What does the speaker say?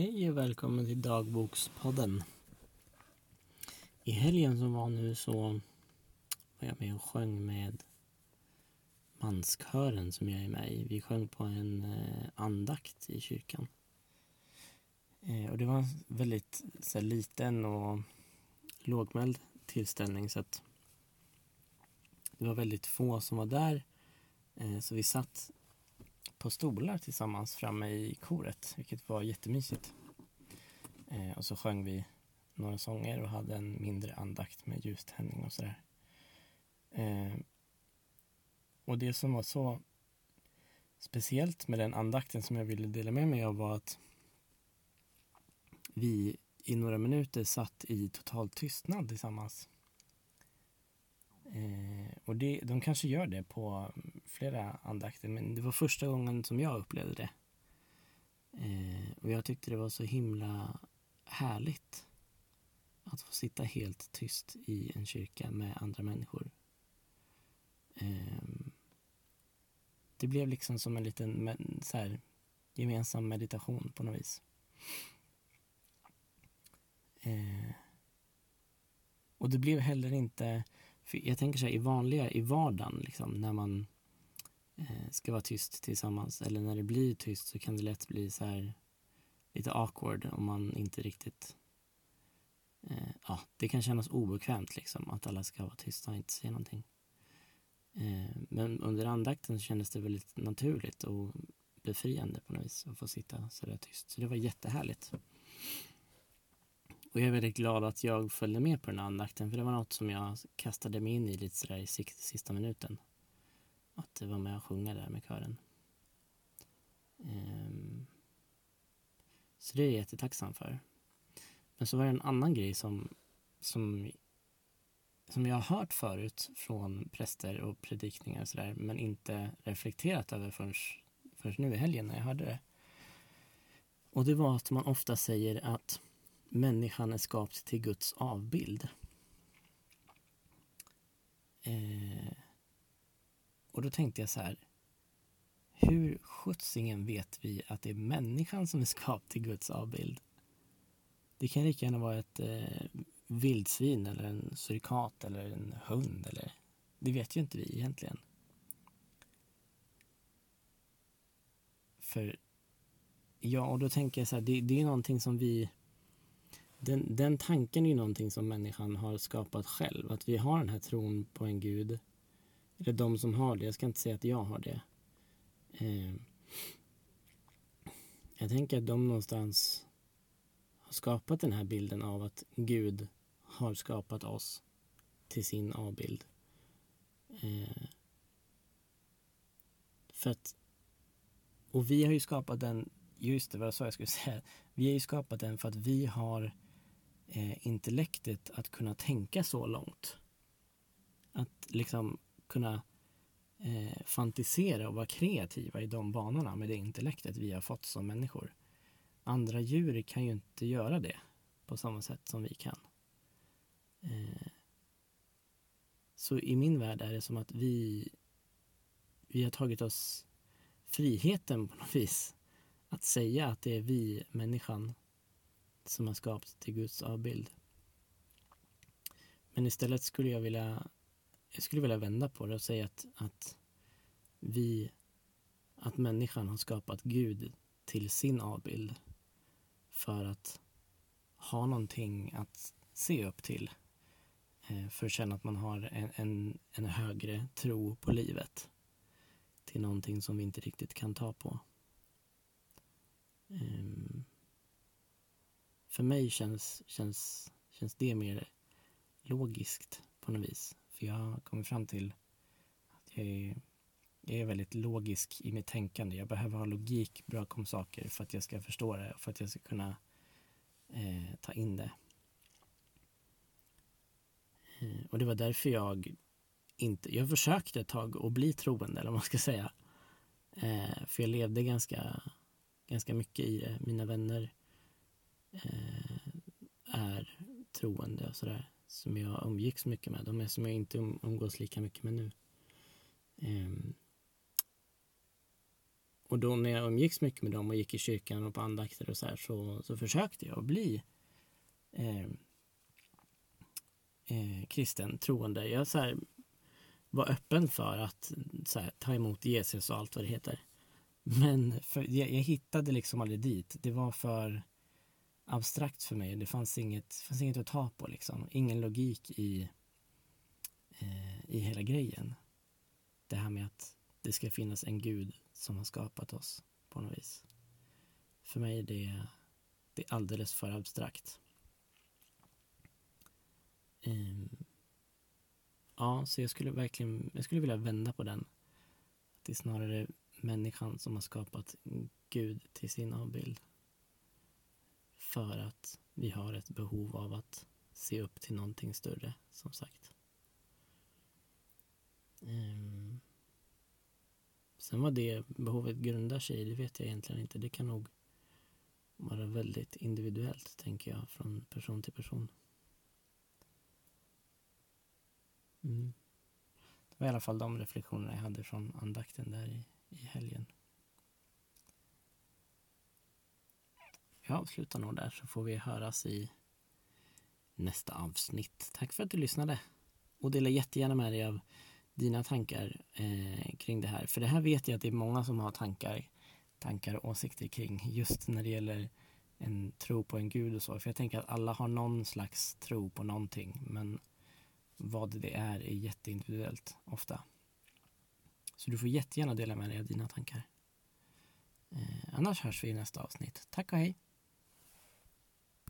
Hej och välkommen till dagbokspodden. I helgen som var nu så var jag med och sjöng med manskören som jag är med i. Vi sjöng på en eh, andakt i kyrkan. Eh, och det var en väldigt så här, liten och lågmäld tillställning så att det var väldigt få som var där. Eh, så vi satt på stolar tillsammans framme i koret, vilket var jättemysigt. Eh, och så sjöng vi några sånger och hade en mindre andakt med ljuständning och sådär. Eh, och det som var så speciellt med den andakten som jag ville dela med mig av var att vi i några minuter satt i total tystnad tillsammans. Eh, och det, de kanske gör det på flera andakter, men det var första gången som jag upplevde det. Eh, och jag tyckte det var så himla härligt att få sitta helt tyst i en kyrka med andra människor. Eh, det blev liksom som en liten så här, gemensam meditation på något vis. Eh, och det blev heller inte jag tänker så här, i vanliga, i vardagen, liksom, när man eh, ska vara tyst tillsammans eller när det blir tyst så kan det lätt bli så här lite awkward om man inte riktigt eh, ja, det kan kännas obekvämt liksom att alla ska vara tysta och inte säga någonting. Eh, men under andakten så kändes det väldigt naturligt och befriande på något vis att få sitta så där tyst. Så det var jättehärligt. Och jag är väldigt glad att jag följde med på den här andakten för det var något som jag kastade mig in i lite sådär i sista minuten. Att det var med och sjunga där med kören. Um, så det är jag jättetacksam för. Men så var det en annan grej som, som, som jag har hört förut från präster och predikningar och sådär men inte reflekterat över förrän, förrän nu i helgen när jag hörde det. Och det var att man ofta säger att människan är skapt till Guds avbild. Eh, och då tänkte jag så här. Hur sjuttsingen vet vi att det är människan som är skapt till Guds avbild? Det kan lika gärna vara ett eh, vildsvin eller en surikat eller en hund. Eller, det vet ju inte vi egentligen. För Ja, och då tänker jag så här, det, det är någonting som vi den, den tanken är ju någonting som människan har skapat själv. Att vi har den här tron på en gud. Eller de som har det. Jag ska inte säga att jag har det. Eh, jag tänker att de någonstans har skapat den här bilden av att Gud har skapat oss till sin avbild. Eh, för att, och vi har ju skapat den, just det vad jag sa jag skulle säga, vi har ju skapat den för att vi har eh, intellektet att kunna tänka så långt. Att liksom kunna eh, fantisera och vara kreativa i de banorna med det intellektet vi har fått som människor. Andra djur kan ju inte göra det på samma sätt som vi kan. Eh, så i min värld är det som att vi, vi har tagit oss friheten på något vis att säga att det är vi, människan, som har skapats till Guds avbild. Men istället skulle jag vilja jag skulle vilja vända på det och säga att, att vi, att människan har skapat Gud till sin avbild för att ha någonting att se upp till. Eh, för att känna att man har en, en, en högre tro på livet. Till någonting som vi inte riktigt kan ta på. För mig känns, känns, känns det mer logiskt på något vis. För jag har kommit fram till att jag är, jag är väldigt logisk i mitt tänkande. Jag behöver ha logik bakom saker för att jag ska förstå det och för att jag ska kunna eh, ta in det. Eh, och det var därför jag inte, jag försökte ett tag att bli troende eller vad man ska säga. Eh, för jag levde ganska, ganska mycket i det. Mina vänner Eh, är troende och sådär. Som jag umgicks mycket med. De är som jag inte um-, umgås lika mycket med nu. Ehm, och då när jag umgicks mycket med dem och gick i kyrkan och på andakter och så här så, så försökte jag bli eh, eh, kristen, troende. Jag så här, var öppen för att här, ta emot Jesus och allt vad det heter. Men för, jag, jag, hittade liksom aldrig dit. Det var för abstrakt för mig. Det fanns inget, fanns inget att ta på liksom. Ingen logik i, eh, i hela grejen. Det här med att det ska finnas en gud som har skapat oss på något vis. För mig är det, det är alldeles för abstrakt. Eh, ja, så jag skulle verkligen jag skulle vilja vända på den. Det är snarare människan som har skapat Gud till sin avbild. För att vi har ett behov av att se upp till någonting större, som sagt. Um, sen vad det behovet grundar sig i, det vet jag egentligen inte. Det kan nog vara väldigt individuellt, tänker jag, från person till person. Mm. Det var i alla fall de reflektionerna jag hade från andakten där i, i helgen. Jag avslutar nog där så får vi höras i nästa avsnitt. Tack för att du lyssnade och dela jättegärna med dig av dina tankar eh, kring det här. För det här vet jag att det är många som har tankar, tankar och åsikter kring just när det gäller en tro på en gud och så. För jag tänker att alla har någon slags tro på någonting. Men vad det är är jätteindividuellt ofta. Så du får jättegärna dela med dig av dina tankar. Eh, annars hörs vi i nästa avsnitt. Tack och hej!